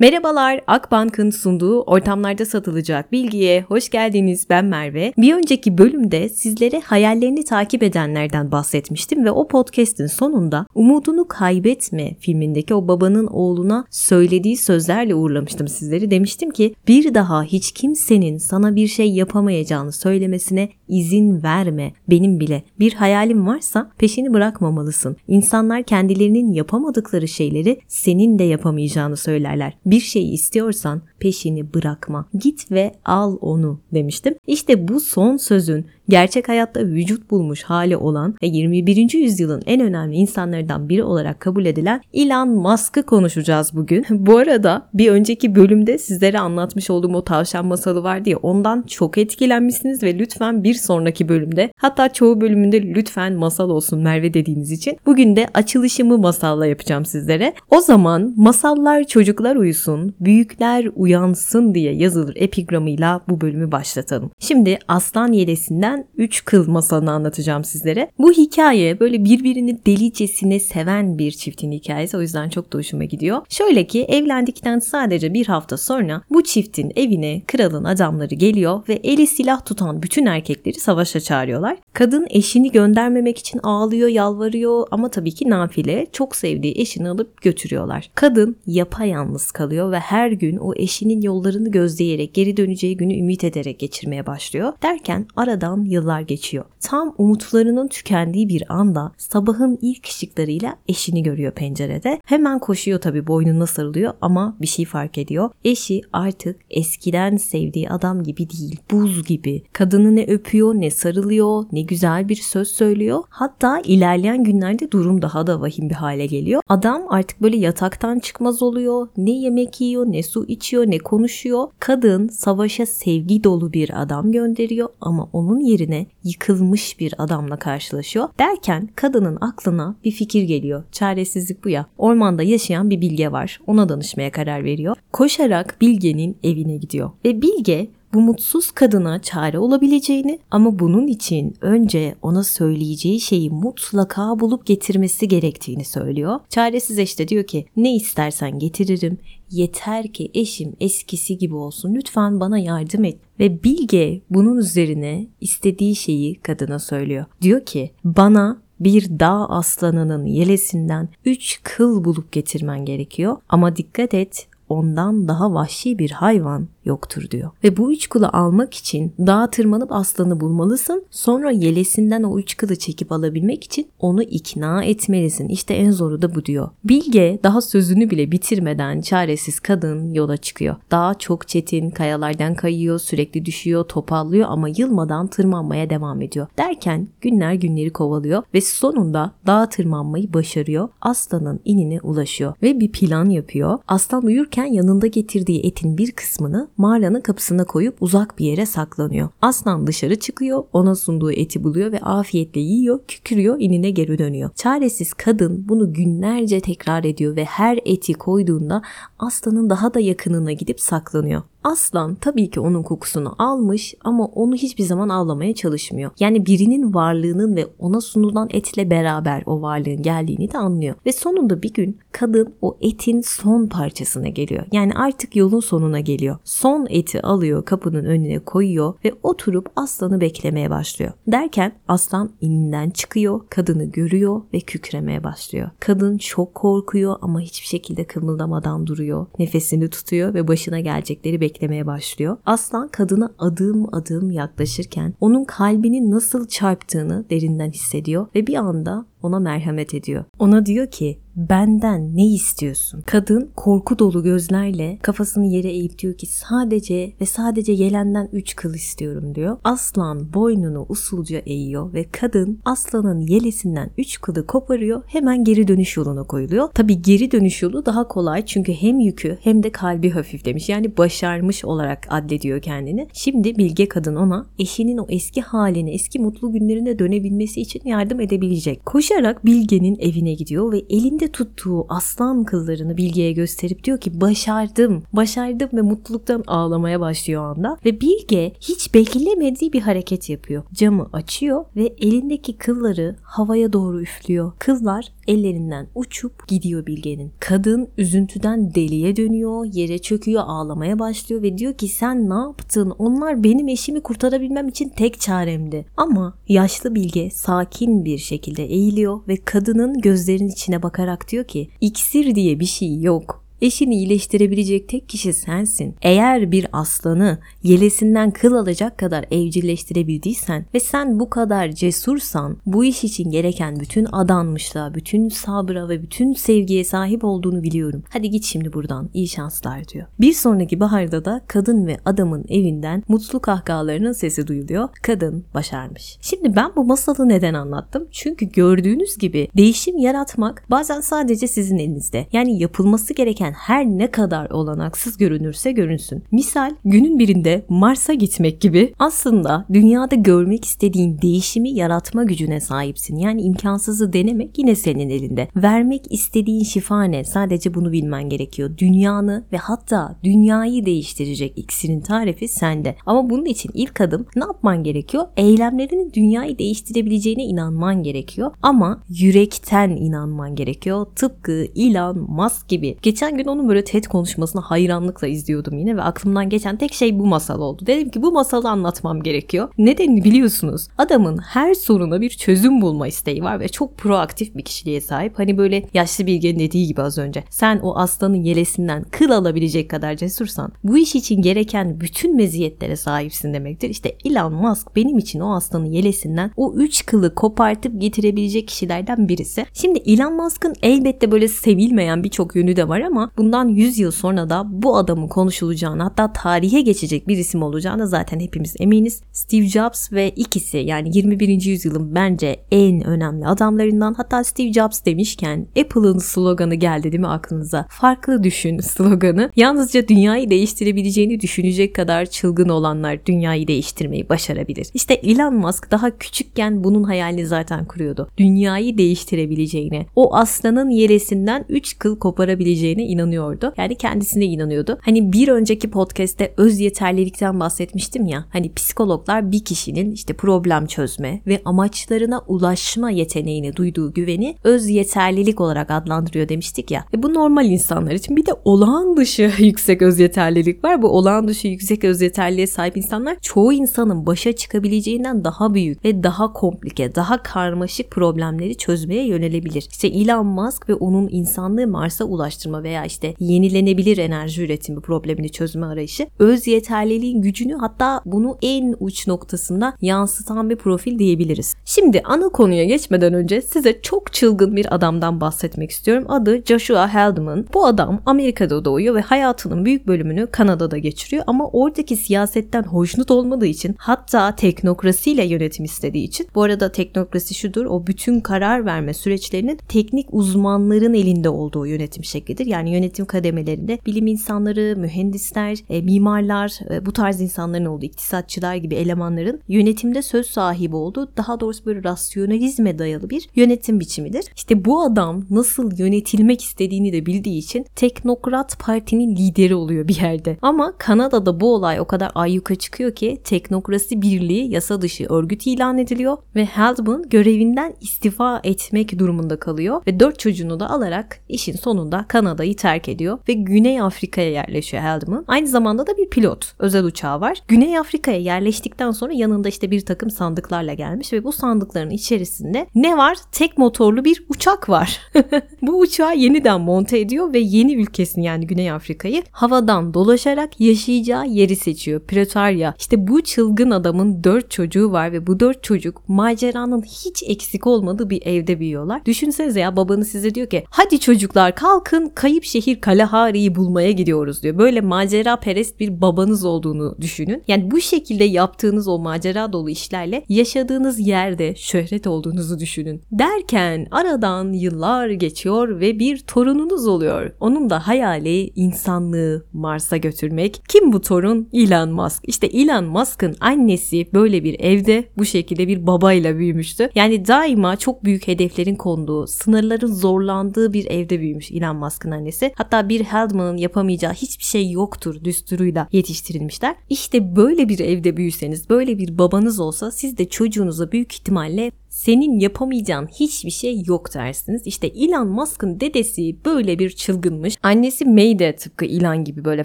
Merhabalar, Akbank'ın sunduğu ortamlarda satılacak bilgiye hoş geldiniz. Ben Merve. Bir önceki bölümde sizlere hayallerini takip edenlerden bahsetmiştim ve o podcast'in sonunda Umudunu Kaybetme filmindeki o babanın oğluna söylediği sözlerle uğurlamıştım sizleri. Demiştim ki bir daha hiç kimsenin sana bir şey yapamayacağını söylemesine izin verme. Benim bile bir hayalim varsa peşini bırakmamalısın. İnsanlar kendilerinin yapamadıkları şeyleri senin de yapamayacağını söylerler bir şey istiyorsan peşini bırakma. Git ve al onu demiştim. İşte bu son sözün gerçek hayatta vücut bulmuş hali olan ve 21. yüzyılın en önemli insanlarından biri olarak kabul edilen Elon Musk'ı konuşacağız bugün. Bu arada bir önceki bölümde sizlere anlatmış olduğum o tavşan masalı var diye ondan çok etkilenmişsiniz ve lütfen bir sonraki bölümde hatta çoğu bölümünde lütfen masal olsun Merve dediğiniz için bugün de açılışımı masalla yapacağım sizlere. O zaman masallar çocuklar uyusun, büyükler uyansın diye yazılır epigramıyla bu bölümü başlatalım. Şimdi aslan yelesinden Geçen 3 kıl masalını anlatacağım sizlere. Bu hikaye böyle birbirini delicesine seven bir çiftin hikayesi. O yüzden çok da hoşuma gidiyor. Şöyle ki evlendikten sadece bir hafta sonra bu çiftin evine kralın adamları geliyor ve eli silah tutan bütün erkekleri savaşa çağırıyorlar. Kadın eşini göndermemek için ağlıyor, yalvarıyor ama tabii ki nafile çok sevdiği eşini alıp götürüyorlar. Kadın yapayalnız kalıyor ve her gün o eşinin yollarını gözleyerek geri döneceği günü ümit ederek geçirmeye başlıyor. Derken aradan yıllar geçiyor. Tam umutlarının tükendiği bir anda sabahın ilk ışıklarıyla eşini görüyor pencerede. Hemen koşuyor tabii boynuna sarılıyor ama bir şey fark ediyor. Eşi artık eskiden sevdiği adam gibi değil. Buz gibi. Kadını ne öpüyor ne sarılıyor ne güzel bir söz söylüyor. Hatta ilerleyen günlerde durum daha da vahim bir hale geliyor. Adam artık böyle yataktan çıkmaz oluyor. Ne yemek yiyor ne su içiyor ne konuşuyor. Kadın savaşa sevgi dolu bir adam gönderiyor ama onun yerine yıkılmış bir adamla karşılaşıyor. Derken kadının aklına bir fikir geliyor. Çaresizlik bu ya. Ormanda yaşayan bir bilge var. Ona danışmaya karar veriyor. Koşarak Bilge'nin evine gidiyor. Ve Bilge bu mutsuz kadına çare olabileceğini ama bunun için önce ona söyleyeceği şeyi mutlaka bulup getirmesi gerektiğini söylüyor. Çaresiz işte diyor ki ne istersen getiririm yeter ki eşim eskisi gibi olsun lütfen bana yardım et. Ve Bilge bunun üzerine istediği şeyi kadına söylüyor. Diyor ki bana bir dağ aslanının yelesinden üç kıl bulup getirmen gerekiyor ama dikkat et ondan daha vahşi bir hayvan yoktur diyor. Ve bu üç kılı almak için dağa tırmanıp aslanı bulmalısın. Sonra yelesinden o üç kılı çekip alabilmek için onu ikna etmelisin. İşte en zoru da bu diyor. Bilge daha sözünü bile bitirmeden çaresiz kadın yola çıkıyor. Dağ çok çetin, kayalardan kayıyor, sürekli düşüyor, topallıyor ama yılmadan tırmanmaya devam ediyor. Derken günler günleri kovalıyor ve sonunda dağa tırmanmayı başarıyor. Aslanın inine ulaşıyor ve bir plan yapıyor. Aslan uyurken yanında getirdiği etin bir kısmını mağaranın kapısına koyup uzak bir yere saklanıyor. Aslan dışarı çıkıyor, ona sunduğu eti buluyor ve afiyetle yiyor, kükürüyor, inine geri dönüyor. Çaresiz kadın bunu günlerce tekrar ediyor ve her eti koyduğunda aslanın daha da yakınına gidip saklanıyor. Aslan tabii ki onun kokusunu almış ama onu hiçbir zaman avlamaya çalışmıyor. Yani birinin varlığının ve ona sunulan etle beraber o varlığın geldiğini de anlıyor. Ve sonunda bir gün kadın o etin son parçasına geliyor. Yani artık yolun sonuna geliyor. Son eti alıyor kapının önüne koyuyor ve oturup aslanı beklemeye başlıyor. Derken aslan ininden çıkıyor, kadını görüyor ve kükremeye başlıyor. Kadın çok korkuyor ama hiçbir şekilde kımıldamadan duruyor. Nefesini tutuyor ve başına gelecekleri bekliyor beklemeye başlıyor. Aslan kadına adım adım yaklaşırken onun kalbinin nasıl çarptığını derinden hissediyor ve bir anda ona merhamet ediyor. Ona diyor ki benden ne istiyorsun? Kadın korku dolu gözlerle kafasını yere eğip diyor ki sadece ve sadece yelenden üç kıl istiyorum diyor. Aslan boynunu usulca eğiyor ve kadın aslanın yelesinden üç kılı koparıyor hemen geri dönüş yoluna koyuluyor. Tabi geri dönüş yolu daha kolay çünkü hem yükü hem de kalbi hafiflemiş yani başarmış olarak addediyor kendini. Şimdi bilge kadın ona eşinin o eski haline eski mutlu günlerine dönebilmesi için yardım edebilecek. Koş Koşarak Bilge'nin evine gidiyor ve elinde tuttuğu aslan kızlarını Bilge'ye gösterip diyor ki başardım, başardım ve mutluluktan ağlamaya başlıyor o anda. Ve Bilge hiç beklemediği bir hareket yapıyor. Camı açıyor ve elindeki kılları havaya doğru üflüyor. Kızlar ellerinden uçup gidiyor Bilge'nin. Kadın üzüntüden deliye dönüyor, yere çöküyor, ağlamaya başlıyor ve diyor ki sen ne yaptın? Onlar benim eşimi kurtarabilmem için tek çaremdi. Ama yaşlı Bilge sakin bir şekilde eğiliyor ve kadının gözlerinin içine bakarak diyor ki iksir diye bir şey yok. Eşini iyileştirebilecek tek kişi sensin. Eğer bir aslanı yelesinden kıl alacak kadar evcilleştirebildiysen ve sen bu kadar cesursan bu iş için gereken bütün adanmışlığa, bütün sabra ve bütün sevgiye sahip olduğunu biliyorum. Hadi git şimdi buradan. İyi şanslar diyor. Bir sonraki baharda da kadın ve adamın evinden mutlu kahkahalarının sesi duyuluyor. Kadın başarmış. Şimdi ben bu masalı neden anlattım? Çünkü gördüğünüz gibi değişim yaratmak bazen sadece sizin elinizde. Yani yapılması gereken her ne kadar olanaksız görünürse görünsün. Misal günün birinde Mars'a gitmek gibi aslında dünyada görmek istediğin değişimi yaratma gücüne sahipsin. Yani imkansızı denemek yine senin elinde. Vermek istediğin şifa ne? Sadece bunu bilmen gerekiyor. Dünyanı ve hatta dünyayı değiştirecek iksirin tarifi sende. Ama bunun için ilk adım ne yapman gerekiyor? Eylemlerinin dünyayı değiştirebileceğine inanman gerekiyor. Ama yürekten inanman gerekiyor. Tıpkı Elon Musk gibi. Geçen gün onun böyle TED konuşmasını hayranlıkla izliyordum yine ve aklımdan geçen tek şey bu masal oldu. Dedim ki bu masalı anlatmam gerekiyor. Nedenini biliyorsunuz. Adamın her soruna bir çözüm bulma isteği var ve çok proaktif bir kişiliğe sahip. Hani böyle yaşlı bilgenin dediği gibi az önce. Sen o aslanın yelesinden kıl alabilecek kadar cesursan bu iş için gereken bütün meziyetlere sahipsin demektir. İşte Elon Musk benim için o aslanın yelesinden o üç kılı kopartıp getirebilecek kişilerden birisi. Şimdi Elon Musk'ın elbette böyle sevilmeyen birçok yönü de var ama bundan 100 yıl sonra da bu adamın konuşulacağını hatta tarihe geçecek bir isim olacağını zaten hepimiz eminiz. Steve Jobs ve ikisi yani 21. yüzyılın bence en önemli adamlarından hatta Steve Jobs demişken Apple'ın sloganı geldi değil mi aklınıza? Farklı düşün sloganı. Yalnızca dünyayı değiştirebileceğini düşünecek kadar çılgın olanlar dünyayı değiştirmeyi başarabilir. İşte Elon Musk daha küçükken bunun hayalini zaten kuruyordu. Dünyayı değiştirebileceğine, o aslanın yelesinden 3 kıl koparabileceğine inanıyordu. Yani kendisine inanıyordu. Hani bir önceki podcast'te öz yeterlilikten bahsetmiştim ya. Hani psikologlar bir kişinin işte problem çözme ve amaçlarına ulaşma yeteneğine duyduğu güveni öz yeterlilik olarak adlandırıyor demiştik ya. E bu normal insanlar için bir de olağan dışı yüksek öz yeterlilik var. Bu olağan dışı yüksek öz yeterliliğe sahip insanlar çoğu insanın başa çıkabileceğinden daha büyük ve daha komplike, daha karmaşık problemleri çözmeye yönelebilir. İşte Elon Musk ve onun insanlığı Mars'a ulaştırma veya işte yenilenebilir enerji üretimi problemini çözme arayışı öz yeterliliğin gücünü hatta bunu en uç noktasında yansıtan bir profil diyebiliriz. Şimdi ana konuya geçmeden önce size çok çılgın bir adamdan bahsetmek istiyorum. Adı Joshua Haldeman. Bu adam Amerika'da doğuyor ve hayatının büyük bölümünü Kanada'da geçiriyor ama oradaki siyasetten hoşnut olmadığı için hatta teknokrasiyle yönetim istediği için bu arada teknokrasi şudur o bütün karar verme süreçlerinin teknik uzmanların elinde olduğu yönetim şeklidir. Yani yönetim kademelerinde bilim insanları, mühendisler, e, mimarlar, e, bu tarz insanların olduğu, iktisatçılar gibi elemanların yönetimde söz sahibi olduğu, daha doğrusu böyle rasyonalizme dayalı bir yönetim biçimidir. İşte bu adam nasıl yönetilmek istediğini de bildiği için Teknokrat Parti'nin lideri oluyor bir yerde. Ama Kanada'da bu olay o kadar ayyuka çıkıyor ki Teknokrasi Birliği yasa dışı örgüt ilan ediliyor ve Haldeman görevinden istifa etmek durumunda kalıyor ve dört çocuğunu da alarak işin sonunda Kanada'yı terk ediyor ve Güney Afrika'ya yerleşiyor Haldeman. Aynı zamanda da bir pilot. Özel uçağı var. Güney Afrika'ya yerleştikten sonra yanında işte bir takım sandıklarla gelmiş ve bu sandıkların içerisinde ne var? Tek motorlu bir uçak var. bu uçağı yeniden monte ediyor ve yeni ülkesini yani Güney Afrika'yı havadan dolaşarak yaşayacağı yeri seçiyor. Pretoria. İşte bu çılgın adamın dört çocuğu var ve bu dört çocuk maceranın hiç eksik olmadığı bir evde büyüyorlar. Düşünsenize ya babanız size diyor ki hadi çocuklar kalkın kayıp şehir Kalahari'yi bulmaya gidiyoruz diyor. Böyle macera perest bir babanız olduğunu düşünün. Yani bu şekilde yaptığınız o macera dolu işlerle yaşadığınız yerde şöhret olduğunuzu düşünün. Derken aradan yıllar geçiyor ve bir torununuz oluyor. Onun da hayali insanlığı Mars'a götürmek. Kim bu torun? Elon Musk. İşte Elon Musk'ın annesi böyle bir evde bu şekilde bir babayla büyümüştü. Yani daima çok büyük hedeflerin konduğu, sınırların zorlandığı bir evde büyümüş Elon Musk'ın annesi. Hatta bir Heldman'ın yapamayacağı hiçbir şey yoktur düsturuyla yetiştirilmişler. İşte böyle bir evde büyüseniz, böyle bir babanız olsa siz de çocuğunuza büyük ihtimalle senin yapamayacağın hiçbir şey yok dersiniz. İşte Elon Musk'ın dedesi böyle bir çılgınmış. Annesi May de tıpkı Elon gibi böyle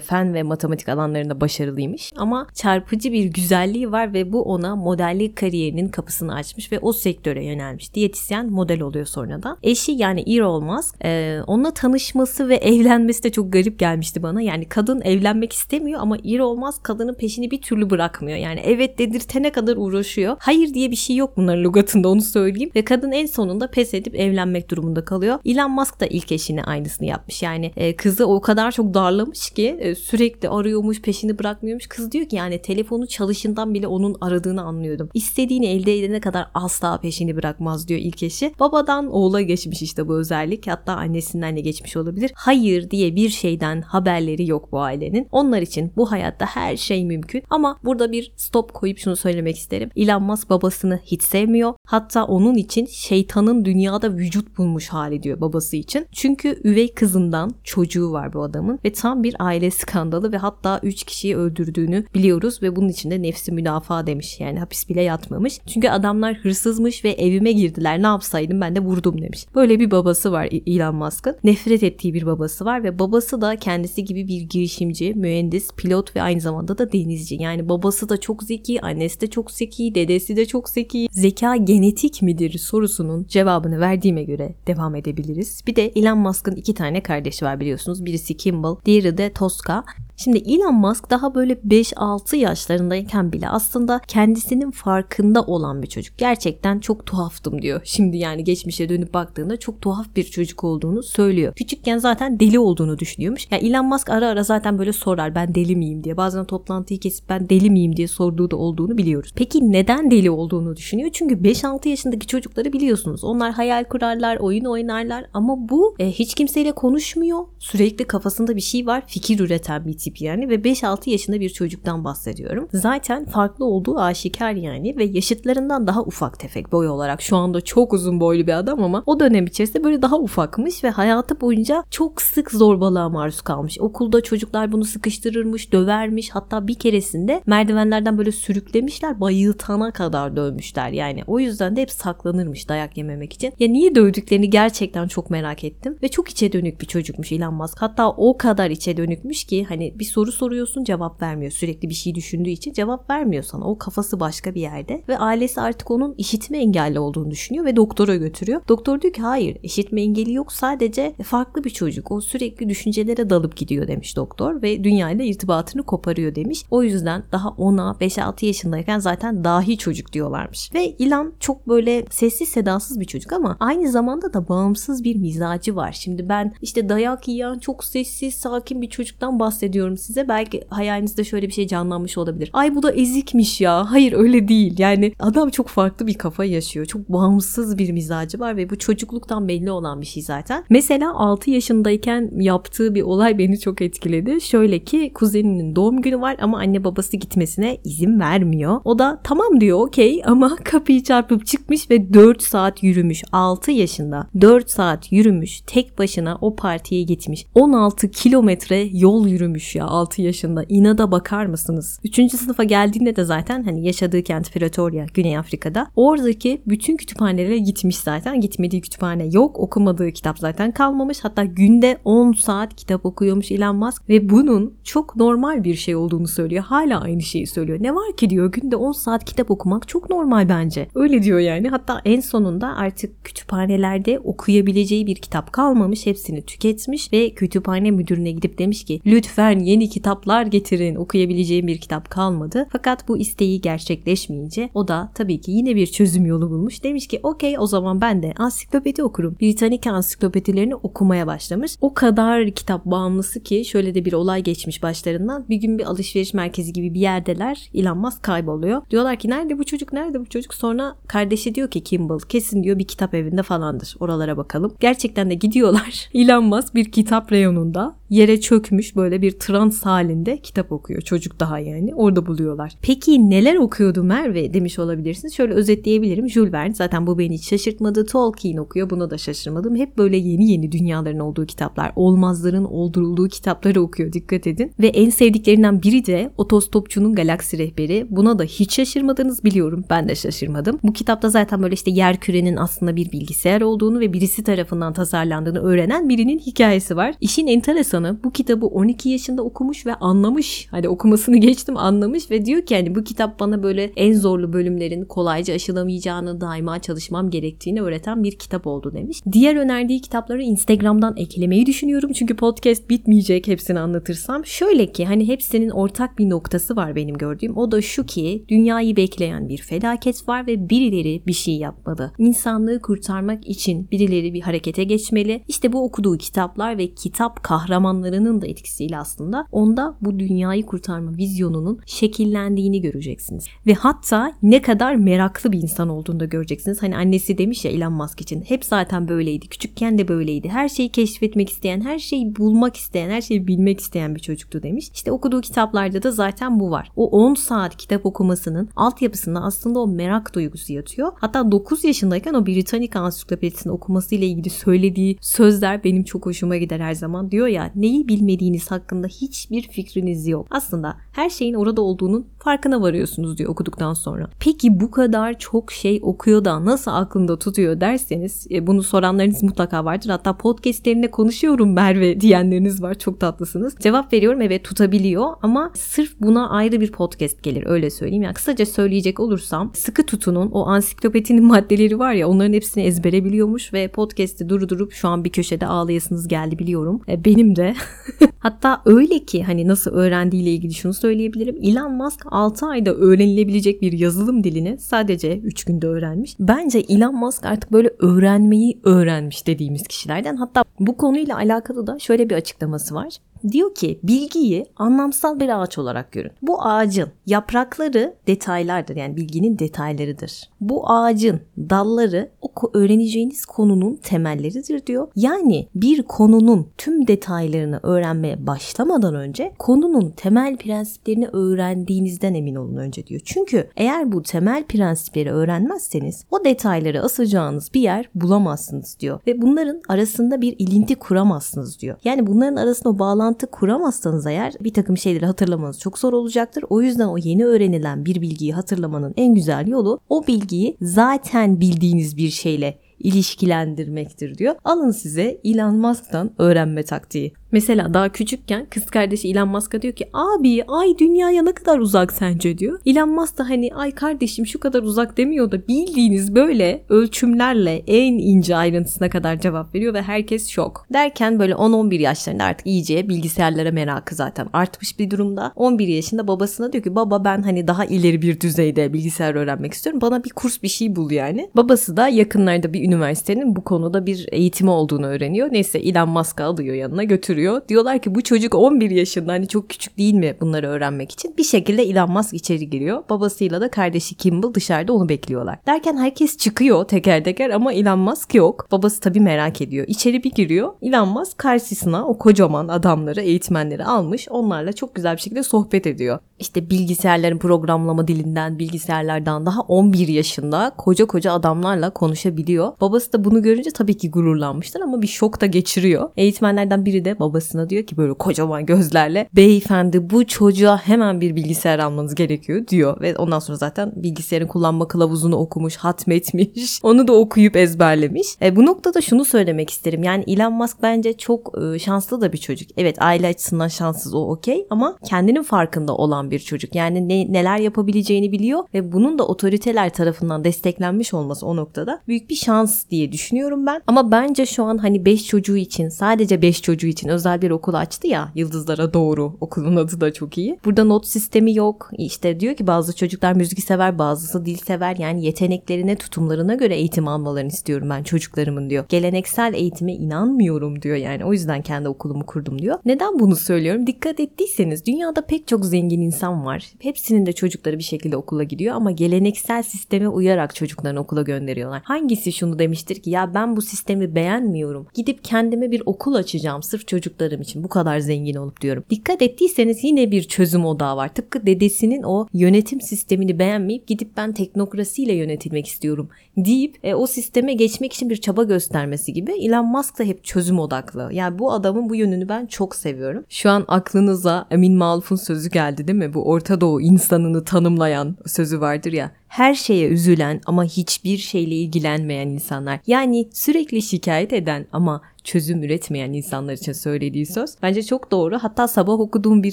fen ve matematik alanlarında başarılıymış. Ama çarpıcı bir güzelliği var ve bu ona modellik kariyerinin kapısını açmış ve o sektöre yönelmiş. Diyetisyen model oluyor sonra da. Eşi yani Elon Musk e, onunla tanışması ve evlenmesi de çok garip gelmişti bana. Yani kadın evlenmek istemiyor ama Elon Musk kadının peşini bir türlü bırakmıyor. Yani evet dedirtene kadar uğraşıyor. Hayır diye bir şey yok bunların lügatında onu söyleyeyim. Ve kadın en sonunda pes edip evlenmek durumunda kalıyor. Elon Musk da ilk eşine aynısını yapmış. Yani e, kızı o kadar çok darlamış ki e, sürekli arıyormuş peşini bırakmıyormuş. Kız diyor ki yani telefonu çalışından bile onun aradığını anlıyordum. İstediğini elde edene kadar asla peşini bırakmaz diyor ilk eşi. Babadan oğula geçmiş işte bu özellik. Hatta annesinden de geçmiş olabilir. Hayır diye bir şeyden haberleri yok bu ailenin. Onlar için bu hayatta her şey mümkün. Ama burada bir stop koyup şunu söylemek isterim. Elon Musk babasını hiç sevmiyor. Hatta Hatta onun için şeytanın dünyada vücut bulmuş hali diyor babası için. Çünkü üvey kızından çocuğu var bu adamın ve tam bir aile skandalı ve hatta 3 kişiyi öldürdüğünü biliyoruz ve bunun için de nefsi müdafaa demiş. Yani hapis bile yatmamış. Çünkü adamlar hırsızmış ve evime girdiler ne yapsaydım ben de vurdum demiş. Böyle bir babası var Elon Musk'ın. Nefret ettiği bir babası var ve babası da kendisi gibi bir girişimci, mühendis, pilot ve aynı zamanda da denizci. Yani babası da çok zeki, annesi de çok zeki, dedesi de çok zeki. Zeka genetik etik midir sorusunun cevabını verdiğime göre devam edebiliriz. Bir de Elon Musk'ın iki tane kardeşi var biliyorsunuz. Birisi Kimball, diğeri de Tosca. Şimdi Elon Musk daha böyle 5-6 yaşlarındayken bile aslında kendisinin farkında olan bir çocuk. Gerçekten çok tuhaftım diyor. Şimdi yani geçmişe dönüp baktığında çok tuhaf bir çocuk olduğunu söylüyor. Küçükken zaten deli olduğunu düşünüyormuş. Yani Elon Musk ara ara zaten böyle sorar ben deli miyim diye. Bazen toplantıyı kesip ben deli miyim diye sorduğu da olduğunu biliyoruz. Peki neden deli olduğunu düşünüyor? Çünkü 5-6 yaşındaki çocukları biliyorsunuz. Onlar hayal kurarlar, oyun oynarlar ama bu e, hiç kimseyle konuşmuyor. Sürekli kafasında bir şey var. Fikir üreten bir tip yani ve 5-6 yaşında bir çocuktan bahsediyorum. Zaten farklı olduğu aşikar yani ve yaşıtlarından daha ufak tefek boy olarak. Şu anda çok uzun boylu bir adam ama o dönem içerisinde böyle daha ufakmış ve hayatı boyunca çok sık zorbalığa maruz kalmış. Okulda çocuklar bunu sıkıştırırmış, dövermiş. Hatta bir keresinde merdivenlerden böyle sürüklemişler, bayıltana kadar dövmüşler. Yani o yüzden de hep saklanırmış dayak yememek için. Ya niye dövdüklerini gerçekten çok merak ettim ve çok içe dönük bir çocukmuş Elon Musk. Hatta o kadar içe dönükmüş ki hani bir soru soruyorsun cevap vermiyor. Sürekli bir şey düşündüğü için cevap vermiyor sana. O kafası başka bir yerde ve ailesi artık onun işitme engelli olduğunu düşünüyor ve doktora götürüyor. Doktor diyor ki hayır işitme engeli yok sadece farklı bir çocuk. O sürekli düşüncelere dalıp gidiyor demiş doktor ve dünyayla irtibatını koparıyor demiş. O yüzden daha ona 5-6 yaşındayken zaten dahi çocuk diyorlarmış. Ve İlan çok böyle sessiz sedasız bir çocuk ama aynı zamanda da bağımsız bir mizacı var. Şimdi ben işte dayak yiyen çok sessiz sakin bir çocuktan bahsediyorum anlatıyorum size. Belki hayalinizde şöyle bir şey canlanmış olabilir. Ay bu da ezikmiş ya. Hayır öyle değil. Yani adam çok farklı bir kafa yaşıyor. Çok bağımsız bir mizacı var ve bu çocukluktan belli olan bir şey zaten. Mesela 6 yaşındayken yaptığı bir olay beni çok etkiledi. Şöyle ki kuzeninin doğum günü var ama anne babası gitmesine izin vermiyor. O da tamam diyor okey ama kapıyı çarpıp çıkmış ve 4 saat yürümüş. 6 yaşında 4 saat yürümüş. Tek başına o partiye gitmiş. 16 kilometre yol yürümüş ya ya 6 yaşında. İnada bakar mısınız? 3. sınıfa geldiğinde de zaten hani yaşadığı kent Pretoria, Güney Afrika'da. Oradaki bütün kütüphanelere gitmiş zaten. Gitmediği kütüphane yok. Okumadığı kitap zaten kalmamış. Hatta günde 10 saat kitap okuyormuş Elon Musk ve bunun çok normal bir şey olduğunu söylüyor. Hala aynı şeyi söylüyor. Ne var ki diyor günde 10 saat kitap okumak çok normal bence. Öyle diyor yani. Hatta en sonunda artık kütüphanelerde okuyabileceği bir kitap kalmamış. Hepsini tüketmiş ve kütüphane müdürüne gidip demiş ki lütfen yeni kitaplar getirin okuyabileceğim bir kitap kalmadı. Fakat bu isteği gerçekleşmeyince o da tabii ki yine bir çözüm yolu bulmuş. Demiş ki okey o zaman ben de ansiklopedi okurum. Britannica ansiklopedilerini okumaya başlamış. O kadar kitap bağımlısı ki şöyle de bir olay geçmiş başlarından. Bir gün bir alışveriş merkezi gibi bir yerdeler. Elon Musk kayboluyor. Diyorlar ki nerede bu çocuk nerede bu çocuk? Sonra kardeşi diyor ki Kimball kesin diyor bir kitap evinde falandır. Oralara bakalım. Gerçekten de gidiyorlar. Elon Musk bir kitap reyonunda yere çökmüş böyle bir trans halinde kitap okuyor. Çocuk daha yani. Orada buluyorlar. Peki neler okuyordu Merve demiş olabilirsiniz. Şöyle özetleyebilirim. Jules Verne zaten bu beni hiç şaşırtmadı. Tolkien okuyor. Buna da şaşırmadım. Hep böyle yeni yeni dünyaların olduğu kitaplar. Olmazların oldurulduğu kitapları okuyor. Dikkat edin. Ve en sevdiklerinden biri de Otostopçunun Galaksi Rehberi. Buna da hiç şaşırmadınız biliyorum. Ben de şaşırmadım. Bu kitapta zaten böyle işte yer kürenin aslında bir bilgisayar olduğunu ve birisi tarafından tasarlandığını öğrenen birinin hikayesi var. İşin enteresanı bu kitabı 12 yaşında okumuş ve anlamış. Hani okumasını geçtim anlamış ve diyor ki hani bu kitap bana böyle en zorlu bölümlerin kolayca aşılamayacağını daima çalışmam gerektiğini öğreten bir kitap oldu demiş. Diğer önerdiği kitapları Instagram'dan eklemeyi düşünüyorum çünkü podcast bitmeyecek hepsini anlatırsam. Şöyle ki hani hepsinin ortak bir noktası var benim gördüğüm. O da şu ki dünyayı bekleyen bir felaket var ve birileri bir şey yapmalı. İnsanlığı kurtarmak için birileri bir harekete geçmeli. İşte bu okuduğu kitaplar ve kitap kahramanlarının da etkisiyle aslında onda bu dünyayı kurtarma vizyonunun şekillendiğini göreceksiniz. Ve hatta ne kadar meraklı bir insan olduğunu da göreceksiniz. Hani annesi demiş ya Elon Musk için hep zaten böyleydi. Küçükken de böyleydi. Her şeyi keşfetmek isteyen, her şeyi bulmak isteyen, her şeyi bilmek isteyen bir çocuktu demiş. İşte okuduğu kitaplarda da zaten bu var. O 10 saat kitap okumasının altyapısında aslında o merak duygusu yatıyor. Hatta 9 yaşındayken o Britannica ansiklopedisini okumasıyla ilgili söylediği sözler benim çok hoşuma gider her zaman. Diyor ya neyi bilmediğiniz hakkında hiçbir fikriniz yok. Aslında her şeyin orada olduğunun farkına varıyorsunuz diyor okuduktan sonra. Peki bu kadar çok şey okuyor da nasıl aklında tutuyor derseniz e, bunu soranlarınız mutlaka vardır. Hatta podcastlerinde konuşuyorum Merve diyenleriniz var. Çok tatlısınız. Cevap veriyorum evet tutabiliyor ama sırf buna ayrı bir podcast gelir öyle söyleyeyim. Yani kısaca söyleyecek olursam sıkı tutunun o ansiklopedinin maddeleri var ya onların hepsini ezbere biliyormuş ve podcast'i durdurup şu an bir köşede ağlayasınız geldi biliyorum. E, benim de. Hatta öyle ki hani nasıl öğrendiğiyle ilgili şunu söyleyebilirim. Elon Musk 6 ayda öğrenilebilecek bir yazılım dilini sadece 3 günde öğrenmiş. Bence Elon Musk artık böyle öğrenmeyi öğrenmiş dediğimiz kişilerden. Hatta bu konuyla alakalı da şöyle bir açıklaması var. Diyor ki bilgiyi anlamsal bir ağaç olarak görün. Bu ağacın yaprakları detaylardır yani bilginin detaylarıdır. Bu ağacın dalları o öğreneceğiniz konunun temelleridir diyor. Yani bir konunun tüm detaylarını öğrenmeye başlamadan önce konunun temel prensiplerini öğrendiğinizden emin olun önce diyor. Çünkü eğer bu temel prensipleri öğrenmezseniz o detayları asacağınız bir yer bulamazsınız diyor. Ve bunların arasında bir ilinti kuramazsınız diyor. Yani bunların arasında o bağlantı kuramazsanız eğer bir takım şeyleri hatırlamanız çok zor olacaktır. O yüzden o yeni öğrenilen bir bilgiyi hatırlamanın en güzel yolu o bilgiyi zaten bildiğiniz bir şeyle ilişkilendirmektir diyor. Alın size Elon Musk'tan öğrenme taktiği. Mesela daha küçükken kız kardeşi Elon Musk'a diyor ki abi ay dünyaya ne kadar uzak sence diyor. Elon Musk da hani ay kardeşim şu kadar uzak demiyor da bildiğiniz böyle ölçümlerle en ince ayrıntısına kadar cevap veriyor ve herkes şok. Derken böyle 10-11 yaşlarında artık iyice bilgisayarlara merakı zaten artmış bir durumda. 11 yaşında babasına diyor ki baba ben hani daha ileri bir düzeyde bilgisayar öğrenmek istiyorum. Bana bir kurs bir şey bul yani. Babası da yakınlarda bir üniversitenin bu konuda bir eğitimi olduğunu öğreniyor. Neyse Elon Musk'ı alıyor yanına götürüyor oluyor. Diyorlar ki bu çocuk 11 yaşında hani çok küçük değil mi bunları öğrenmek için? Bir şekilde Elon Musk içeri giriyor. Babasıyla da kardeşi Kimball dışarıda onu bekliyorlar. Derken herkes çıkıyor teker teker ama Elon Musk yok. Babası tabii merak ediyor. İçeri bir giriyor. Elon Musk karşısına o kocaman adamları, eğitmenleri almış. Onlarla çok güzel bir şekilde sohbet ediyor. İşte bilgisayarların programlama dilinden, bilgisayarlardan daha 11 yaşında koca koca adamlarla konuşabiliyor. Babası da bunu görünce tabii ki gururlanmıştır ama bir şok da geçiriyor. Eğitmenlerden biri de babasına diyor ki böyle kocaman gözlerle beyefendi bu çocuğa hemen bir bilgisayar almanız gerekiyor diyor. Ve ondan sonra zaten bilgisayarın kullanma kılavuzunu okumuş, hatmetmiş. Onu da okuyup ezberlemiş. E, bu noktada şunu söylemek isterim. Yani Elon Musk bence çok e, şanslı da bir çocuk. Evet aile açısından şanssız o okey ama kendinin farkında olan bir çocuk. Yani ne, neler yapabileceğini biliyor ve bunun da otoriteler tarafından desteklenmiş olması o noktada büyük bir şans diye düşünüyorum ben. Ama bence şu an hani 5 çocuğu için sadece 5 çocuğu için özel bir okul açtı ya Yıldızlara Doğru okulun adı da çok iyi. Burada not sistemi yok. İşte diyor ki bazı çocuklar müzik sever bazısı dil sever yani yeteneklerine tutumlarına göre eğitim almalarını istiyorum ben çocuklarımın diyor. Geleneksel eğitime inanmıyorum diyor yani o yüzden kendi okulumu kurdum diyor. Neden bunu söylüyorum? Dikkat ettiyseniz dünyada pek çok zengin insan var. Hepsinin de çocukları bir şekilde okula gidiyor ama geleneksel sisteme uyarak çocuklarını okula gönderiyorlar. Hangisi şunu demiştir ki ya ben bu sistemi beğenmiyorum. Gidip kendime bir okul açacağım sırf çocuklarım için bu kadar zengin olup diyorum. Dikkat ettiyseniz yine bir çözüm odağı var. Tıpkı dedesinin o yönetim sistemini beğenmeyip gidip ben teknokrasiyle yönetilmek istiyorum deyip e, o sisteme geçmek için bir çaba göstermesi gibi Elon Musk da hep çözüm odaklı. Yani bu adamın bu yönünü ben çok seviyorum. Şu an aklınıza Emin Maluf'un sözü geldi değil mi? Bu Orta Doğu insanını tanımlayan sözü vardır ya her şeye üzülen ama hiçbir şeyle ilgilenmeyen insanlar. Yani sürekli şikayet eden ama çözüm üretmeyen insanlar için söylediği söz. Bence çok doğru. Hatta sabah okuduğum bir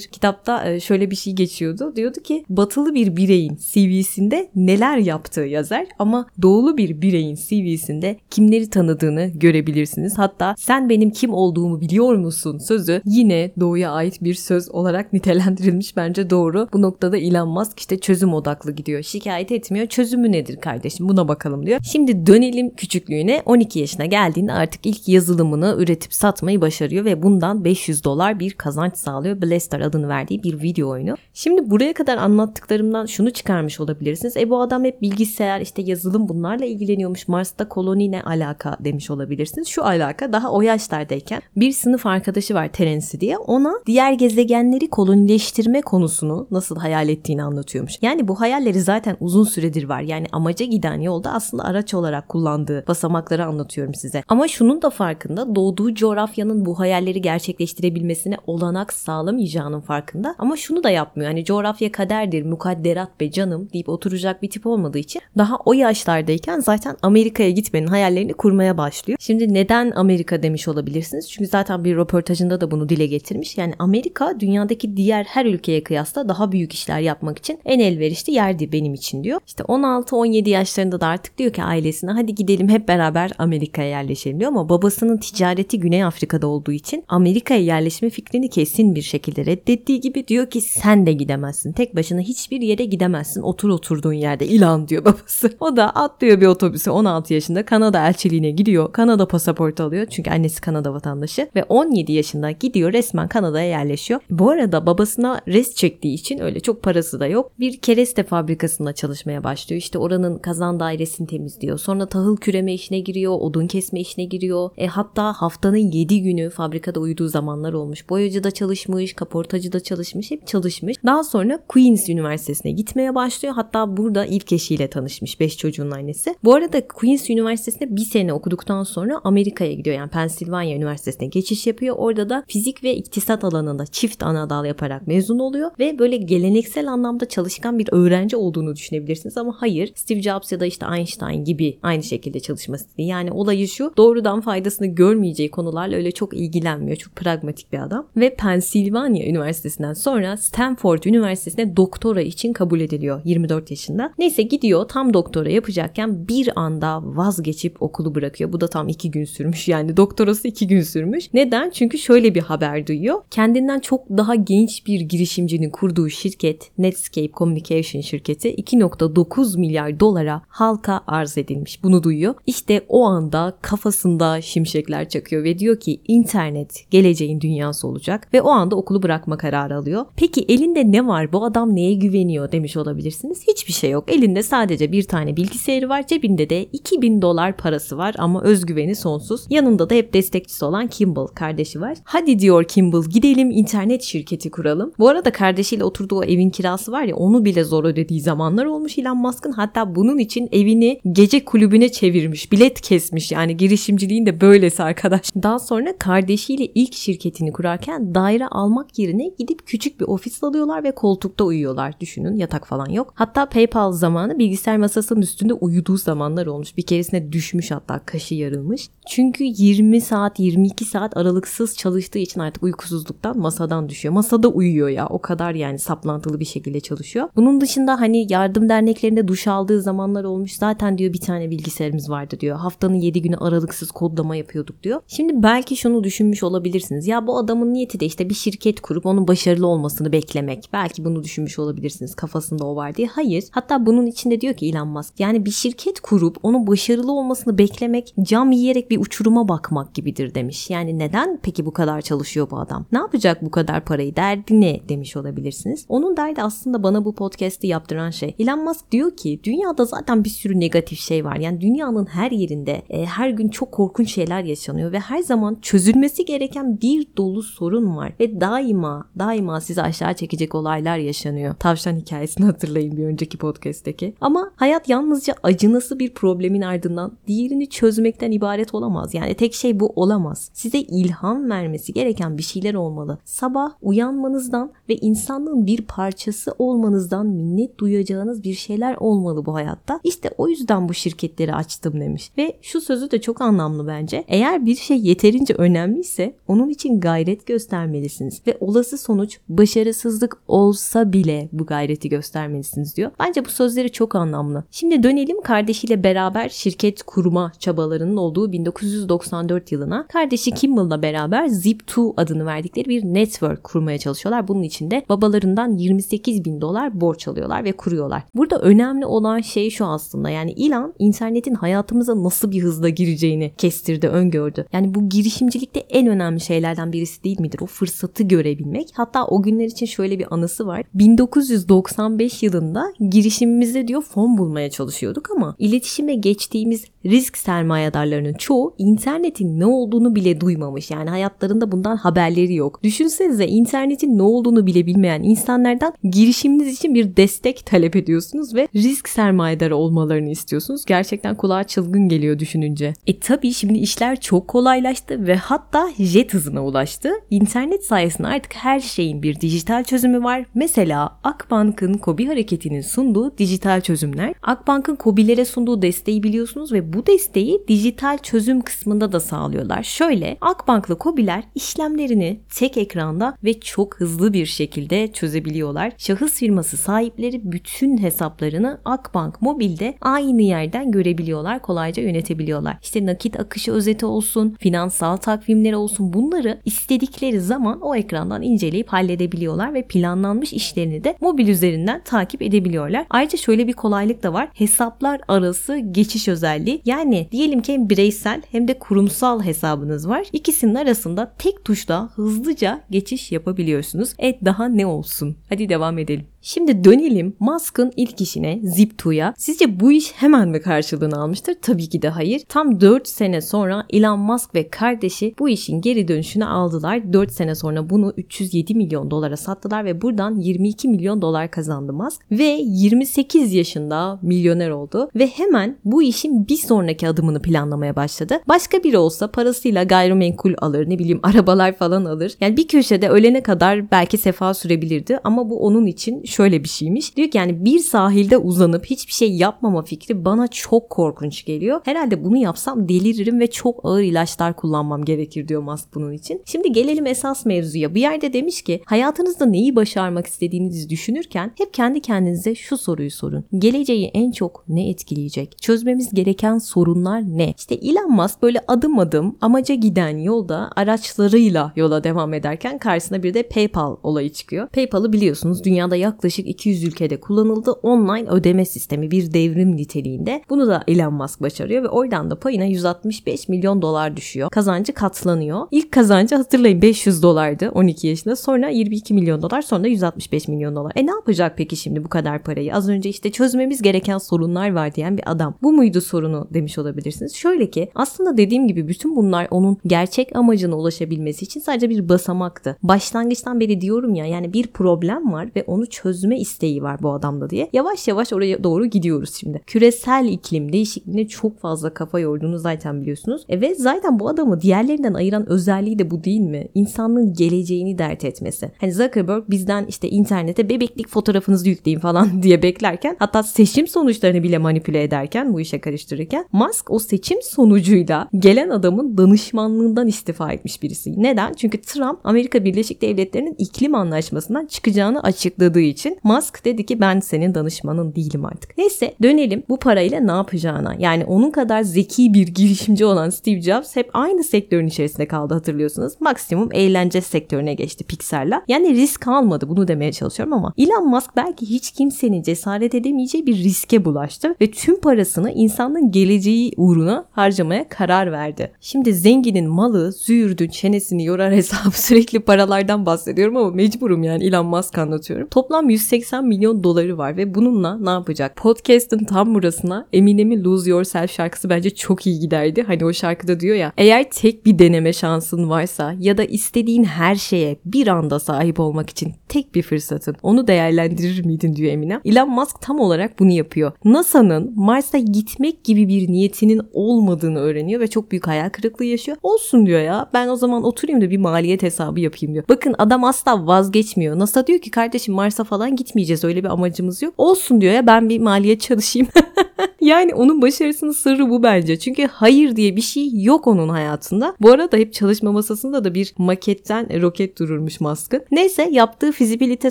kitapta e, şöyle bir şey geçiyordu. Diyordu ki batılı bir bireyin CV'sinde neler yaptığı yazar ama doğulu bir bireyin CV'sinde kimleri tanıdığını görebilirsiniz. Hatta sen benim kim olduğumu biliyor musun sözü yine doğuya ait bir söz olarak nitelendirilmiş bence doğru. Bu noktada Elon Musk işte çözüm odaklı gidiyor. Şikayet etmiyor. Çözümü nedir kardeşim buna bakalım diyor. Şimdi dönelim küçüklüğüne. 12 yaşına geldiğinde artık ilk yazılımını oyununu üretip satmayı başarıyor ve bundan 500 dolar bir kazanç sağlıyor. Blaster adını verdiği bir video oyunu. Şimdi buraya kadar anlattıklarımdan şunu çıkarmış olabilirsiniz. E bu adam hep bilgisayar işte yazılım bunlarla ilgileniyormuş. Mars'ta koloni ne alaka demiş olabilirsiniz. Şu alaka daha o yaşlardayken bir sınıf arkadaşı var Terence diye. Ona diğer gezegenleri kolonileştirme konusunu nasıl hayal ettiğini anlatıyormuş. Yani bu hayalleri zaten uzun süredir var. Yani amaca giden yolda aslında araç olarak kullandığı basamakları anlatıyorum size. Ama şunun da farkında doğduğu coğrafyanın bu hayalleri gerçekleştirebilmesine olanak sağlamayacağının farkında. Ama şunu da yapmıyor. Hani coğrafya kaderdir, mukadderat be canım deyip oturacak bir tip olmadığı için daha o yaşlardayken zaten Amerika'ya gitmenin hayallerini kurmaya başlıyor. Şimdi neden Amerika demiş olabilirsiniz? Çünkü zaten bir röportajında da bunu dile getirmiş. Yani Amerika dünyadaki diğer her ülkeye kıyasla daha büyük işler yapmak için en elverişli yerdi benim için diyor. İşte 16-17 yaşlarında da artık diyor ki ailesine hadi gidelim hep beraber Amerika'ya yerleşelim diyor ama babasının ticari ticareti Güney Afrika'da olduğu için Amerika'ya yerleşme fikrini kesin bir şekilde reddettiği gibi diyor ki sen de gidemezsin. Tek başına hiçbir yere gidemezsin. Otur oturduğun yerde ilan diyor babası. O da atlıyor bir otobüse 16 yaşında Kanada elçiliğine gidiyor. Kanada pasaportu alıyor çünkü annesi Kanada vatandaşı ve 17 yaşında gidiyor resmen Kanada'ya yerleşiyor. Bu arada babasına res çektiği için öyle çok parası da yok. Bir kereste fabrikasında çalışmaya başlıyor. İşte oranın kazan dairesini temizliyor. Sonra tahıl küreme işine giriyor, odun kesme işine giriyor. E hatta haftanın 7 günü fabrikada uyuduğu zamanlar olmuş. Boyacıda çalışmış, kaportacıda çalışmış, hep çalışmış. Daha sonra Queen's Üniversitesi'ne gitmeye başlıyor. Hatta burada ilk eşiyle tanışmış 5 çocuğun annesi. Bu arada Queen's Üniversitesi'nde bir sene okuduktan sonra Amerika'ya gidiyor. Yani Pennsylvania Üniversitesi'ne geçiş yapıyor. Orada da fizik ve iktisat alanında çift ana dal yaparak mezun oluyor ve böyle geleneksel anlamda çalışkan bir öğrenci olduğunu düşünebilirsiniz ama hayır. Steve Jobs ya da işte Einstein gibi aynı şekilde çalışması. Yani olayı şu doğrudan faydasını görmüyor görmeyeceği konularla öyle çok ilgilenmiyor. Çok pragmatik bir adam. Ve Pennsylvania Üniversitesi'nden sonra Stanford Üniversitesi'ne doktora için kabul ediliyor 24 yaşında. Neyse gidiyor tam doktora yapacakken bir anda vazgeçip okulu bırakıyor. Bu da tam iki gün sürmüş. Yani doktorası iki gün sürmüş. Neden? Çünkü şöyle bir haber duyuyor. Kendinden çok daha genç bir girişimcinin kurduğu şirket Netscape Communication şirketi 2.9 milyar dolara halka arz edilmiş. Bunu duyuyor. İşte o anda kafasında şimşekler çakıyor ve diyor ki internet geleceğin dünyası olacak ve o anda okulu bırakma kararı alıyor. Peki elinde ne var? Bu adam neye güveniyor demiş olabilirsiniz. Hiçbir şey yok. Elinde sadece bir tane bilgisayarı var. Cebinde de 2000 dolar parası var ama özgüveni sonsuz. Yanında da hep destekçisi olan Kimball kardeşi var. Hadi diyor Kimball gidelim internet şirketi kuralım. Bu arada kardeşiyle oturduğu evin kirası var ya onu bile zor ödediği zamanlar olmuş Elon Musk'ın. Hatta bunun için evini gece kulübüne çevirmiş. Bilet kesmiş yani girişimciliğin de böyle sarsın arkadaş. Daha sonra kardeşiyle ilk şirketini kurarken daire almak yerine gidip küçük bir ofis alıyorlar ve koltukta uyuyorlar. Düşünün yatak falan yok. Hatta PayPal zamanı bilgisayar masasının üstünde uyuduğu zamanlar olmuş. Bir keresinde düşmüş hatta kaşı yarılmış. Çünkü 20 saat 22 saat aralıksız çalıştığı için artık uykusuzluktan masadan düşüyor. Masada uyuyor ya o kadar yani saplantılı bir şekilde çalışıyor. Bunun dışında hani yardım derneklerinde duş aldığı zamanlar olmuş. Zaten diyor bir tane bilgisayarımız vardı diyor. Haftanın 7 günü aralıksız kodlama yapıyorduk diyor. Şimdi belki şunu düşünmüş olabilirsiniz. Ya bu adamın niyeti de işte bir şirket kurup onun başarılı olmasını beklemek. Belki bunu düşünmüş olabilirsiniz. Kafasında o var diye. Hayır. Hatta bunun içinde diyor ki Elon Musk. Yani bir şirket kurup onun başarılı olmasını beklemek cam yiyerek bir uçuruma bakmak gibidir demiş. Yani neden peki bu kadar çalışıyor bu adam? Ne yapacak bu kadar parayı? Derdi ne demiş olabilirsiniz. Onun derdi aslında bana bu podcast'i yaptıran şey. Elon Musk diyor ki dünyada zaten bir sürü negatif şey var. Yani dünyanın her yerinde e, her gün çok korkunç şeyler yaşanıyor ve her zaman çözülmesi gereken bir dolu sorun var ve daima daima sizi aşağı çekecek olaylar yaşanıyor. Tavşan hikayesini hatırlayın bir önceki podcast'teki. Ama hayat yalnızca acınası bir problemin ardından diğerini çözmekten ibaret olamaz. Yani tek şey bu olamaz. Size ilham vermesi gereken bir şeyler olmalı. Sabah uyanmanızdan ve insanlığın bir parçası olmanızdan minnet duyacağınız bir şeyler olmalı bu hayatta. İşte o yüzden bu şirketleri açtım demiş. Ve şu sözü de çok anlamlı bence. Eğer bir şey yeterince önemliyse onun için gayret göstermelisiniz. Ve olası sonuç başarısızlık olsa bile bu gayreti göstermelisiniz diyor. Bence bu sözleri çok anlamlı. Şimdi dönelim kardeşiyle beraber şirket kurma çabalarının olduğu 1994 yılına. Kardeşi Kimball'la beraber Zip2 adını verdikleri bir network kurmaya çalışıyorlar. Bunun için de babalarından 28 bin dolar borç alıyorlar ve kuruyorlar. Burada önemli olan şey şu aslında yani ilan internetin hayatımıza nasıl bir hızla gireceğini kestirdi, öngördü. Yani bu girişimcilikte en önemli şeylerden birisi değil midir? O fırsatı görebilmek. Hatta o günler için şöyle bir anısı var. 1995 yılında girişimimizde diyor fon bulmaya çalışıyorduk ama iletişime geçtiğimiz risk sermayedarlarının çoğu internetin ne olduğunu bile duymamış. Yani hayatlarında bundan haberleri yok. Düşünsenize internetin ne olduğunu bile bilmeyen insanlardan girişiminiz için bir destek talep ediyorsunuz ve risk sermayedarı olmalarını istiyorsunuz. Gerçekten kulağa çılgın geliyor düşününce. E tabii şimdi işler çok kolaylaştı ve hatta jet hızına ulaştı. İnternet sayesinde artık her şeyin bir dijital çözümü var. Mesela Akbank'ın Kobi hareketinin sunduğu dijital çözümler. Akbank'ın Kobilere sunduğu desteği biliyorsunuz ve bu desteği dijital çözüm kısmında da sağlıyorlar. Şöyle Akbank'la Kobiler işlemlerini tek ekranda ve çok hızlı bir şekilde çözebiliyorlar. Şahıs firması sahipleri bütün hesaplarını Akbank mobilde aynı yerden görebiliyorlar, kolayca yönetebiliyorlar. İşte nakit akışı özeti olsun, finansal takvimleri olsun bunları istedikleri zaman o ekrandan inceleyip halledebiliyorlar ve planlanmış işlerini de mobil üzerinden takip edebiliyorlar. Ayrıca şöyle bir kolaylık da var. Hesaplar arası geçiş özelliği. Yani diyelim ki hem bireysel hem de kurumsal hesabınız var. İkisinin arasında tek tuşla hızlıca geçiş yapabiliyorsunuz. E daha ne olsun? Hadi devam edelim. Şimdi dönelim Musk'ın ilk işine Zip2'ya. Sizce bu iş hemen mi karşılığını almıştır? Tabii ki de hayır. Tam 4 sene sonra Elon Musk ve kardeşi bu işin geri dönüşünü aldılar. 4 sene sonra bunu 307 milyon dolara sattılar ve buradan 22 milyon dolar kazandı Musk. Ve 28 yaşında milyoner oldu ve hemen bu işin bir sonraki adımını planlamaya başladı. Başka biri olsa parasıyla gayrimenkul alır ne bileyim arabalar falan alır. Yani bir köşede ölene kadar belki sefa sürebilirdi ama bu onun için şöyle bir şeymiş. Diyor ki yani bir sahilde uzanıp hiçbir şey yapmama fikri bana çok korkunç geliyor. Herhalde bunu yapsam deliririm ve çok ağır ilaçlar kullanmam gerekir diyor Musk bunun için. Şimdi gelelim esas mevzuya. Bir yerde demiş ki hayatınızda neyi başarmak istediğinizi düşünürken hep kendi kendinize şu soruyu sorun. Geleceği en çok ne etkileyecek? Çözmemiz gereken sorunlar ne? İşte Elon Musk böyle adım adım amaca giden yolda araçlarıyla yola devam ederken karşısına bir de PayPal olayı çıkıyor. PayPal'ı biliyorsunuz dünyada yaklaşık 200 ülkede kullanıldı. Online ödeme sistemi bir devrim niteliğinde. Bunu da Elon Musk başarıyor ve oradan da payına 165 milyon dolar düşüyor. Kazancı katlanıyor. İlk kazancı hatırlayın 500 dolardı 12 yaşında. Sonra 22 milyon dolar sonra 165 milyon dolar. E ne yapacak peki şimdi bu kadar parayı? Az önce işte çözmemiz gereken sorunlar var diyen bir adam. Bu muydu sorunu demiş olabilirsiniz. Şöyle ki aslında dediğim gibi bütün bunlar onun gerçek amacına ulaşabilmesi için sadece bir basamaktı. Başlangıçtan beri diyorum ya yani bir problem var ve onu çözme isteği var bu adamda diye. Yavaş yavaş oraya doğru gidiyoruz şimdi. Küresel iklim değişikliğine çok fazla kafa yorduğunu zaten biliyorsunuz. E ve zaten bu adamı diğerlerinden ayıran özelliği de bu değil mi? İnsanlığın geleceğini dert etmesi. Hani Zuckerberg bizden işte internete bebeklik fotoğrafınızı yükleyin falan diye beklerken hatta seçim sonuçlarını bile manipüle ederken bu işe karıştırırken Musk o seçim sonucuyla gelen adamın danışmanlığından istifa etmiş birisi. Neden? Çünkü Trump Amerika Birleşik Devletleri'nin iklim anlaşmasından çıkacağını açıkladığı için Musk dedi ki ben senin danışmanın değilim artık. Neyse dönelim bu parayla ne yapacağına. Yani onun kadar zeki bir girişimci olan Steve Jobs hep aynı sektörün içerisinde kaldı hatırlıyorsunuz. Maksimum eğlence sektörüne geçti Pixar'la. Yani risk almadı bunu demeye çalışıyorum ama Elon Musk belki hiç kimsenin cesaret edemeyeceği bir riske bulaştı ve tüm parasını insanlığın geleceği uğruna harcamaya karar verdi. Şimdi zenginin malı züğürdün çenesini yorar hesabı sürekli paralardan bahsediyorum ama mecburum yani Elon Musk anlatıyorum. Toplam 180 milyon doları var ve bununla ne yapacak? Podcast'ın tam burasına Eminem'in Lose Yourself şarkısı bence çok iyi giderdi. Hani o şarkıda diyor ya eğer tek bir deneme şansın varsa ya da istediğin her şeye bir anda sahip olmak için tek bir fırsatın onu değerlendirir miydin diyor Eminem. Elon Musk tam olarak bunu yapıyor. NASA'nın Mars'a gitmek gibi bir niyetinin olmadığını öğreniyor ve çok büyük hayal kırıklığı yaşıyor. Olsun diyor ya ben o zaman oturayım da bir maliyet hesabı yapayım diyor. Bakın adam asla vazgeçmiyor. NASA diyor ki kardeşim Mars'a falan gitmeyeceğiz öyle bir amacımız yok. Olsun diyor ya ben bir maliyet çalışayım. yani onun başarısının sırrı bu bence. Çünkü hayır diye bir şey yok onun hayatında. Bu arada hep çalışma masasında da bir maketten roket dururmuş Musk'ın. Neyse yaptığı fizibilite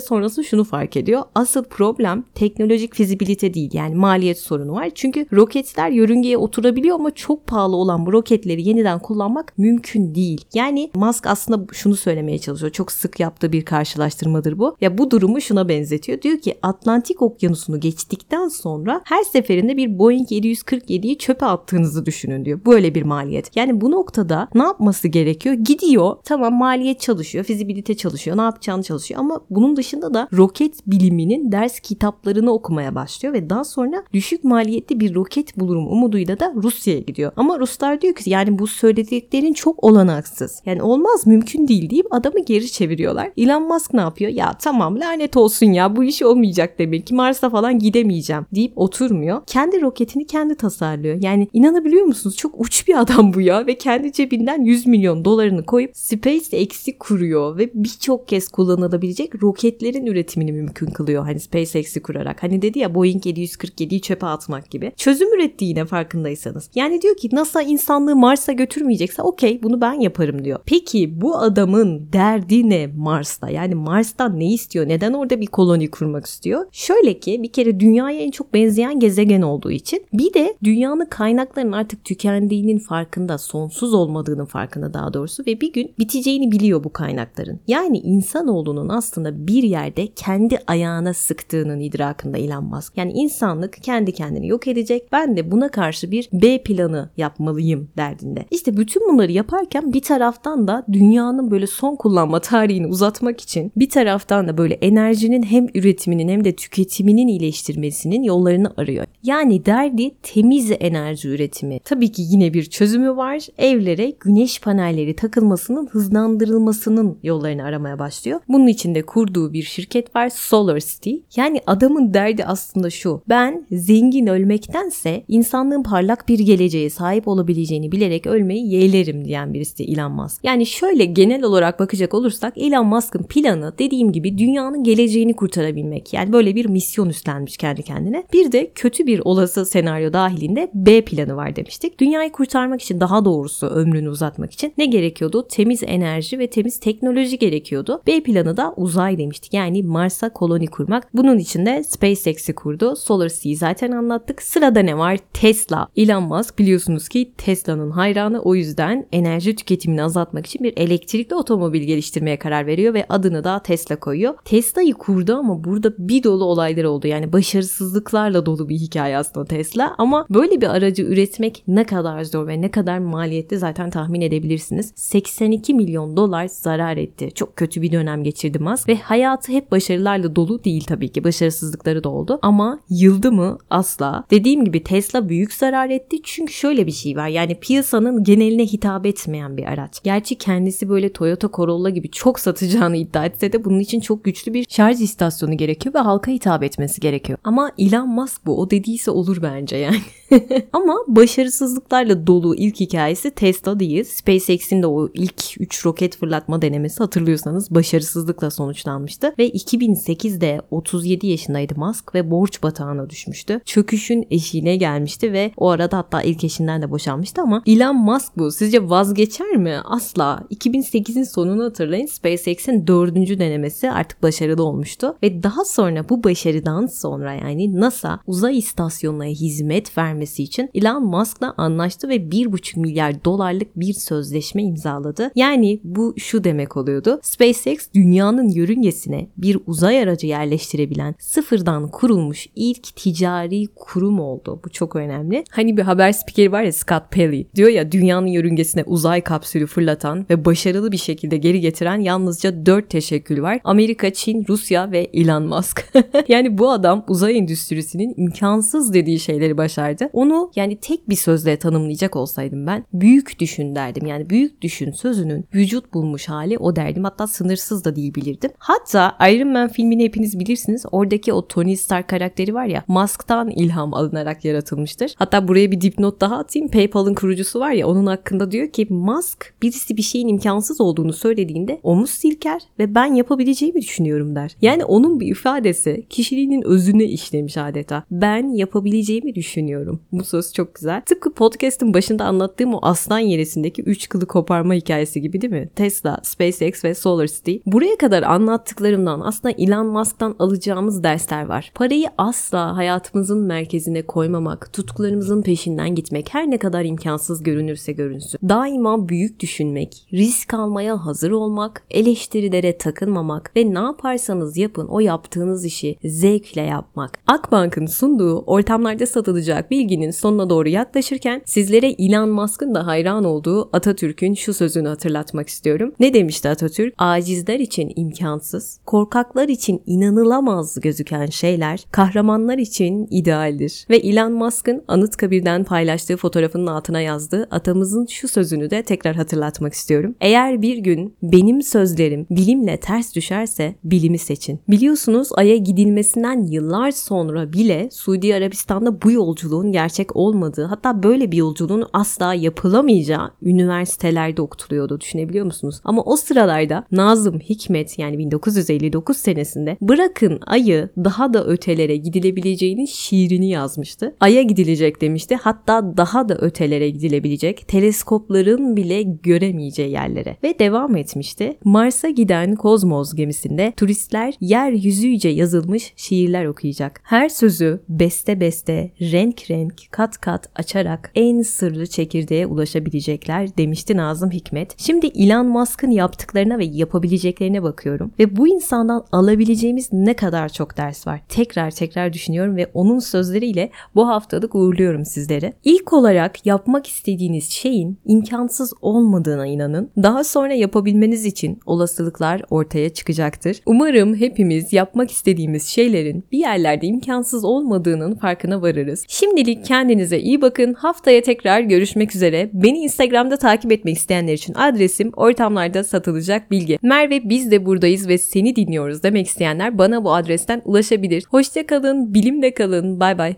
sonrası şunu fark ediyor. Asıl problem teknolojik fizibilite değil yani maliyet sorunu var. Çünkü roketler yörüngeye oturabiliyor ama çok pahalı olan bu roketleri yeniden kullanmak mümkün değil. Yani Musk aslında şunu söylemeye çalışıyor. Çok sık yaptığı bir karşılaştırmadır bu. Ya bu durumu şuna benzetiyor. Diyor ki Atlantik Okyanusu'nu geçtikten sonra her seferinde bir Boeing 747'yi çöpe attığınızı düşünün diyor. Böyle bir maliyet. Yani bu noktada ne yapması gerekiyor? Gidiyor tamam maliyet çalışıyor, fizibilite çalışıyor, ne yapacağını çalışıyor ama bunun dışında da roket biliminin ders kitaplarını okumaya başlıyor ve daha sonra düşük maliyetli bir roket bulurum umuduyla da Rusya'ya gidiyor. Ama Ruslar diyor ki yani bu söylediklerin çok olanaksız. Yani olmaz mümkün değil deyip adamı geri çeviriyorlar. Elon Musk ne yapıyor? Ya tamam lanet olsun ya bu iş olmayacak demek ki Mars'a falan gidemeyeceğim deyip oturmuyor. Kendi roketini kendi tasarlıyor. Yani inanabiliyor musunuz? Çok uç bir adam bu ya ve kendi cebinden 100 milyon dolarını koyup SpaceX'i kuruyor ve birçok kez kullanılabilecek roketlerin üretimini mümkün kılıyor. Hani SpaceX'i kurarak. Hani dedi ya Boeing 747'yi çöpe atmak gibi. Çözüm üretti yine farkındaysanız. Yani diyor ki NASA insanlığı Mars'a götürmeyecekse okey bunu ben yaparım diyor. Peki bu adamın derdi ne Mars'ta? Yani Mars'tan ne istiyor? Neden orada bir koloni kurmak istiyor? Şöyle ki bir kere dünyaya en çok benzeyen gezegen olduğu için bir de dünyanın kaynaklarının artık tükendiğinin farkında, sonsuz olmadığının farkında daha doğrusu ve bir gün biteceğini biliyor bu kaynakların. Yani insanoğlunun aslında bir yerde kendi ayağına sıktığının idrakında Elon Musk. Yani insanlık kendi kendini yok edecek. Ben de buna karşı bir B planı yapmalıyım derdinde. İşte bütün bunları yaparken bir taraftan da dünyanın böyle son kullanma tarihini uzatmak için bir taraftan da böyle enerjinin hem üretiminin hem de tüketiminin iyileştirmesinin yollarını arıyor. Yani derdi temiz enerji üretimi. Tabii ki yine bir çözümü var. Evlere güneş panelleri takılmasının hızlandırılmasının yollarını aramaya başlıyor. Bunun için de kurduğu bir şirket var Solar City. Yani adamın derdi aslında şu. Ben zengin ölmektense insanlığın parlak bir geleceğe sahip olabileceğini bilerek ölmeyi yeğlerim diyen birisi Elon Musk. Yani şöyle genel olarak bakacak olursak Elon Musk'ın planı dediğim gibi dünyanın geleceğini kurtarabilmek. Yani böyle bir misyon üstlenmiş kendi kendine. Bir de kötü bir olası senaryo dahilinde B planı var demiştik. Dünyayı kurtarmak için daha doğrusu ömrünü uzatmak için ne gerekiyordu? Temiz enerji ve temiz teknoloji gerekiyordu. B planı da uzay demiştik. Yani Mars'a koloni kurmak. Bunun için de SpaceX'i kurdu. SolarC'yi zaten anlattık. Sırada ne var? Tesla. Elon Musk biliyorsunuz ki Tesla'nın hayranı. O yüzden enerji tüketimini azaltmak için bir elektrikli otomobil geliştirmeye karar veriyor ve adını da Tesla koyuyor. Tesla'yı kurdu ama burada bir dolu olaylar oldu. Yani başarısızlıklarla dolu bir hikaye aslında Tesla ama böyle bir aracı üretmek ne kadar zor ve ne kadar maliyetli zaten tahmin edebilirsiniz. 82 milyon dolar zarar etti. Çok kötü bir dönem geçirdi Musk ve hayatı hep başarılarla dolu değil tabii ki. Başarısızlıkları da oldu ama yıldı mı? Asla. Dediğim gibi Tesla büyük zarar etti çünkü şöyle bir şey var. Yani piyasanın geneline hitap etmeyen bir araç. Gerçi kendisi böyle Toyota Corolla gibi çok satacağını iddia etse de bunun için çok güçlü bir şarj istasyonu gerekiyor ve halka hitap etmesi gerekiyor. Ama Elon Musk bu. O dediyse olur bence yani. Ama başarısızlıklarla dolu ilk hikayesi Tesla değil. SpaceX'in de o ilk 3 roket fırlatma denemesi hatırlıyorsanız başarısızlıkla sonuçlanmıştı. Ve 2008'de 37 yaşındaydı Musk ve borç batağına düşmüştü. Çöküşün eşiğine gelmişti ve o arada hatta ilk eşinden de boşanmıştı ama Elon Musk bu. Sizce vazgeçer mi? Asla. 2008'in sonunu hatırlayın. SpaceX'in dördüncü denemesi artık başarılı olmuştu. Ve daha sonra bu başarıdan sonra yani NASA uzay istasyonuna hizmet vermesi için Elon Musk'la anlaştı ve 1,5 milyar dolarlık bir sözleşme imzaladı. Yani bu şu demek oluyordu. SpaceX dünyanın yörüngesine bir uzay aracı yerleştirebilen sıfırdan kurulmuş ilk ticari kurum oldu. Bu çok önemli. Hani bir haber spikeri var ya Scott Pelley. Diyor ya dünyanın yörüngesine uzay kapsülü fırlatan ve başarılı bir şekilde geri getiren yalnızca 4 teşekkül var. Amerika, Çin, Rusya ve Elon Musk. yani bu adam uzay endüstrisinin imkansız dediği şeyleri başardı. Onu yani tek bir sözle tanımlayacak olsaydım ben büyük düşün derdim. Yani büyük düşün sözünün vücut bulmuş hali o derdim. Hatta sınırsız da değil bilirdim. Hatta Iron Man filmini hepiniz bilirsiniz. Oradaki o Tony Stark karakteri var ya Musk'tan ilham alınarak yaratılmıştır. Hatta buraya bir dipnot daha atayım. PayPal'ın kurucusu var ya onun hakkında diyor ki Musk birisi bir şeyin imkansız olduğunu söylediğinde omuz silker ve ben yapabileceğimi düşünüyorum der. Yani onun bir ifadesi kişiliğinin özüne işlemiş adeta. Ben yapabileceğimi düşünüyorum. Bu söz çok güzel. Tıpkı podcast'ın başında anlattığım o aslan yeresindeki üç kılı koparma hikayesi gibi değil mi? Tesla, SpaceX ve SolarCity. Buraya kadar anlattıklarımdan aslında Elon Musk'tan alacağımız dersler var. Parayı asla hayatımızın merkezine koymamak, tutkularımızın peşinden gitmek her ne kadar imkansız görünürse görünsün. Daima büyük düşünmek, risk almaya hazır olmak, eleştirilere takılmamak ve ne yaparsanız yapın o yaptığınız işi zevkle yapmak. Akbank'ın sunduğu ortamlarda satılacak bilginin sonuna doğru yaklaşırken sizlere Elon Musk'ın da hayran olduğu Atatürk'ün şu sözünü hatırlatmak istiyorum. Ne demişti Atatürk? Acizler için imkansız, korkaklar için inanılamaz gözüken şeyler kahramanlar için idealdir. Ve Elon Musk'ın Anıtkabir'den paylaştığı fotoğrafının altına yazdığı atamızın şu sözünü de tekrar hatırlatmak istiyorum. Eğer bir gün benim sözlerim bilimle ters düşerse bilimi seçin. Biliyorsunuz Ay'a gidilmesinden yıllar sonra bile Suudi Arabistan'da bu yolculuğun gerçek olmadığı hatta böyle bir yolculuğun asla yapılamayacağı üniversitelerde okutuluyordu düşünebiliyor musunuz? Ama o sıralarda Nazım Hikmet yani 1959 senesinde bırakın Ay'ı daha da ötelere gidilebileceğinin şiirini yazmıştı. Ay'a gidilecek demişti hatta daha da ötelere gidilebilecek teleskopların bile göremeyeceği yerlere ve devam etmişti. Mars'a giden Kozmos gemisinde turistler yeryüzüce yazılmış şiirler okuyacak. Her sözü beste beste, renk renk, kat kat açarak en sırrı çekirdeğe ulaşabilecekler demişti Nazım Hikmet. Şimdi Elon Musk'ın yaptıklarına ve yapabileceklerine bakıyorum ve bu insandan alabileceğimiz ne kadar çok ders var. Tekrar tekrar düşünüyorum ve onun sözleriyle bu haftalık uğurluyorum sizleri. İlk olarak yapmak istediğiniz şeyin imkansız olmadığına inanın. Daha sonra yapabilmeniz için olasılıklar ortaya çıkacaktır. Umarım hepimiz yapmak istediğimiz şeylerin bir yerlerde imkansız olmadığının farkına varırız. Şimdilik kendinize iyi bakın. Haftaya tekrar görüşmek üzere. Beni Instagram'da takip etmek isteyenler için adresim ortamlarda satılacak bilgi. Merve biz de buradayız ve seni dinliyoruz demek isteyenler bana bu adresten ulaşabilir. Hoşça kalın, bilimle kalın. Bay bay.